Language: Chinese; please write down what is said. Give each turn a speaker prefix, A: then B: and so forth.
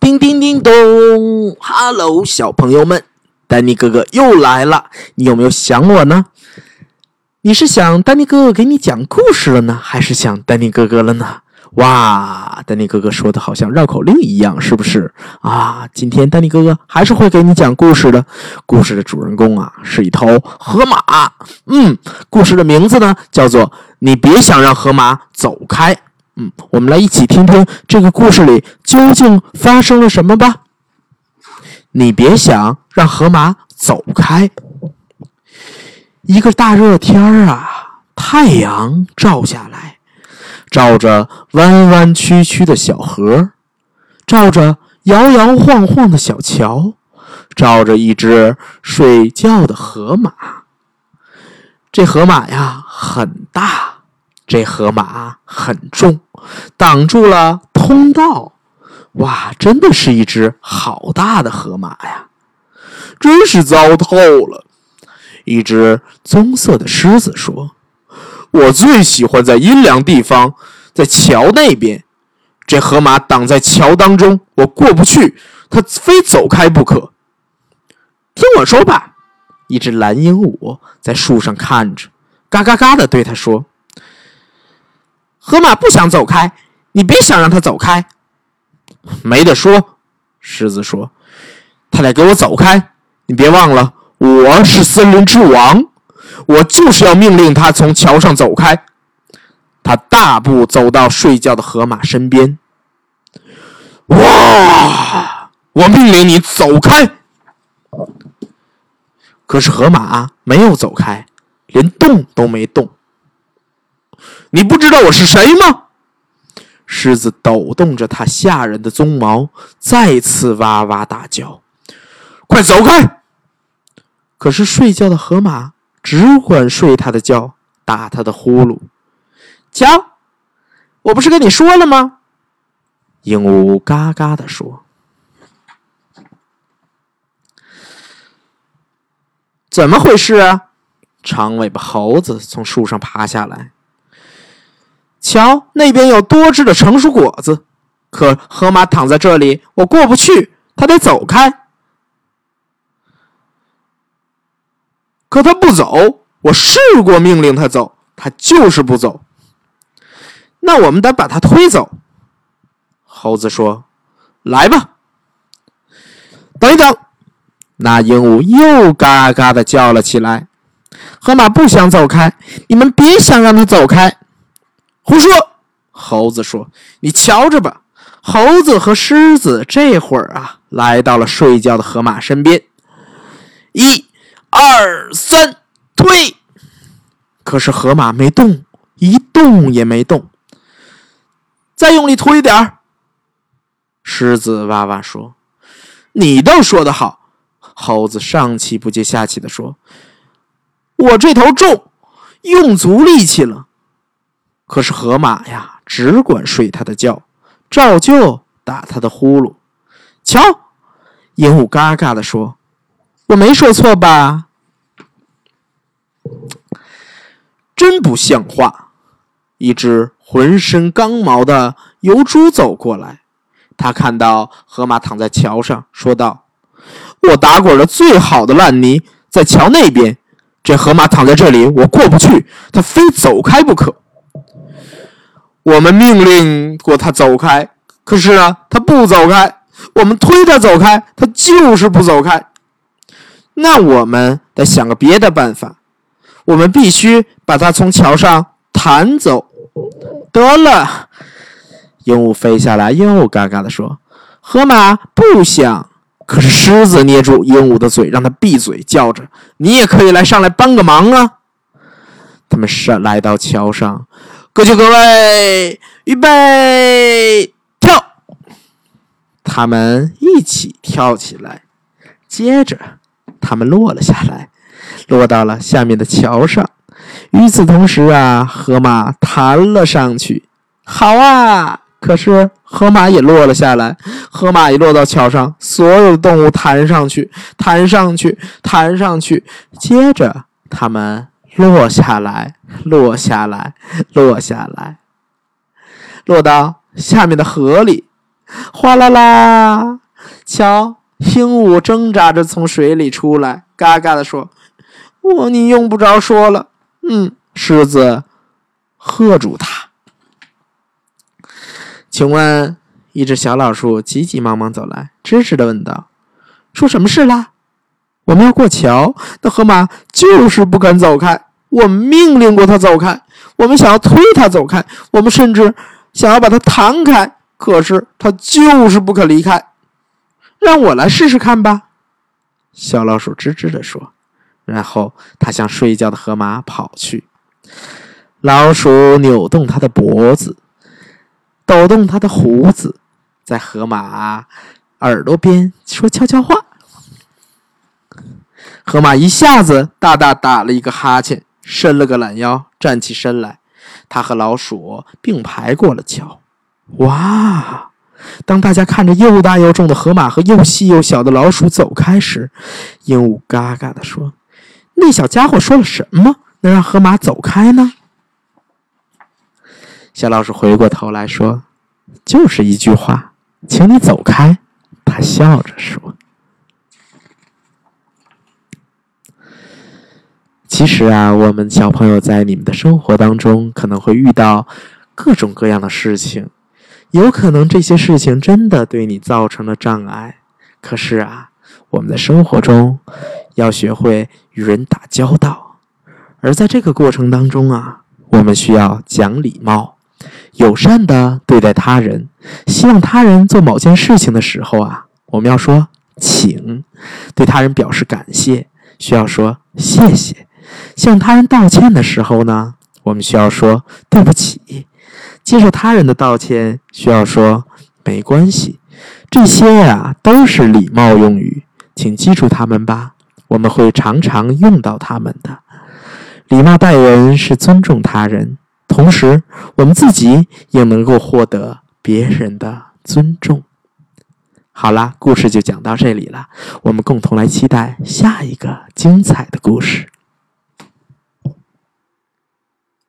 A: 叮叮叮咚，Hello，小朋友们，丹尼哥哥又来了。你有没有想我呢？你是想丹尼哥哥给你讲故事了呢，还是想丹尼哥哥了呢？哇，丹尼哥哥说的好像绕口令一样，是不是啊？今天丹尼哥哥还是会给你讲故事的。故事的主人公啊，是一头河马。嗯，故事的名字呢，叫做《你别想让河马走开》。嗯，我们来一起听听这个故事里究竟发生了什么吧。你别想让河马走开。一个大热天儿啊，太阳照下来，照着弯弯曲曲的小河，照着摇摇晃晃的小桥，照着一只睡觉的河马。这河马呀，很大。这河马很重，挡住了通道。哇，真的是一只好大的河马呀！真是糟透了。一只棕色的狮子说：“我最喜欢在阴凉地方，在桥那边。这河马挡在桥当中，我过不去，它非走开不可。”听我说吧。一只蓝鹦鹉在树上看着，嘎嘎嘎的对他说。河马不想走开，你别想让它走开。没得说，狮子说：“他得给我走开。你别忘了，我是森林之王，我就是要命令他从桥上走开。”他大步走到睡觉的河马身边。哇！我命令你走开。可是河马没有走开，连动都没动。你不知道我是谁吗？狮子抖动着它吓人的鬃毛，再次哇哇大叫：“快走开！”可是睡觉的河马只管睡它的觉，打它的呼噜。瞧，我不是跟你说了吗？鹦鹉嘎嘎的说：“怎么回事啊？”长尾巴猴子从树上爬下来。瞧，那边有多汁的成熟果子，可河马躺在这里，我过不去，他得走开。可他不走，我试过命令他走，他就是不走。那我们得把他推走。猴子说：“来吧。”等一等，那鹦鹉又嘎嘎的叫了起来。河马不想走开，你们别想让他走开。胡说！猴子说：“你瞧着吧。”猴子和狮子这会儿啊，来到了睡觉的河马身边。一、二、三，推！可是河马没动，一动也没动。再用力推一点儿。狮子哇哇说：“你倒说得好。”猴子上气不接下气的说：“我这头重，用足力气了。”可是河马呀，只管睡它的觉，照旧打它的呼噜。瞧，鹦鹉嘎嘎的说：“我没说错吧？”真不像话！一只浑身刚毛的油猪走过来，他看到河马躺在桥上，说道：“我打滚的最好的烂泥在桥那边，这河马躺在这里，我过不去，它非走开不可。”我们命令过他走开，可是呢，他不走开。我们推他走开，他就是不走开。那我们得想个别的办法。我们必须把他从桥上弹走。得了，鹦鹉飞下来，又嘎嘎地说：“河马不想。”可是狮子捏住鹦鹉的嘴，让他闭嘴，叫着：“你也可以来上来帮个忙啊！”他们上来到桥上。各就各位，预备，跳！他们一起跳起来，接着他们落了下来，落到了下面的桥上。与此同时啊，河马弹了上去。好啊！可是河马也落了下来，河马一落到桥上，所有的动物弹上去，弹上去，弹上去，接着他们。落下来，落下来，落下来，落到下面的河里。哗啦啦！瞧，鹦鹉挣扎着从水里出来，嘎嘎地说：“我，你用不着说了。”嗯，狮子喝住它。请问，一只小老鼠急急忙忙走来，支持地问道：“出什么事啦？我们要过桥，那河马就是不肯走开。我们命令过他走开，我们想要推他走开，我们甚至想要把它弹开，可是他就是不肯离开。让我来试试看吧。”小老鼠吱吱地说。然后，它向睡觉的河马跑去。老鼠扭动它的脖子，抖动它的胡子，在河马耳朵边说悄悄话。河马一下子大大打了一个哈欠，伸了个懒腰，站起身来。他和老鼠并排过了桥。哇！当大家看着又大又重的河马和又细又小的老鼠走开时，鹦鹉嘎嘎地说。那小家伙说了什么，能让河马走开呢？小老鼠回过头来说：“就是一句话，请你走开。”他笑着说：“其实啊，我们小朋友在你们的生活当中可能会遇到各种各样的事情，有可能这些事情真的对你造成了障碍。可是啊，我们的生活中……”要学会与人打交道，而在这个过程当中啊，我们需要讲礼貌，友善的对待他人。希望他人做某件事情的时候啊，我们要说请；对他人表示感谢，需要说谢谢；向他人道歉的时候呢，我们需要说对不起；接受他人的道歉，需要说没关系。这些呀，都是礼貌用语，请记住他们吧。我们会常常用到他们的礼貌待人是尊重他人，同时我们自己也能够获得别人的尊重。好啦，故事就讲到这里了，我们共同来期待下一个精彩的故事。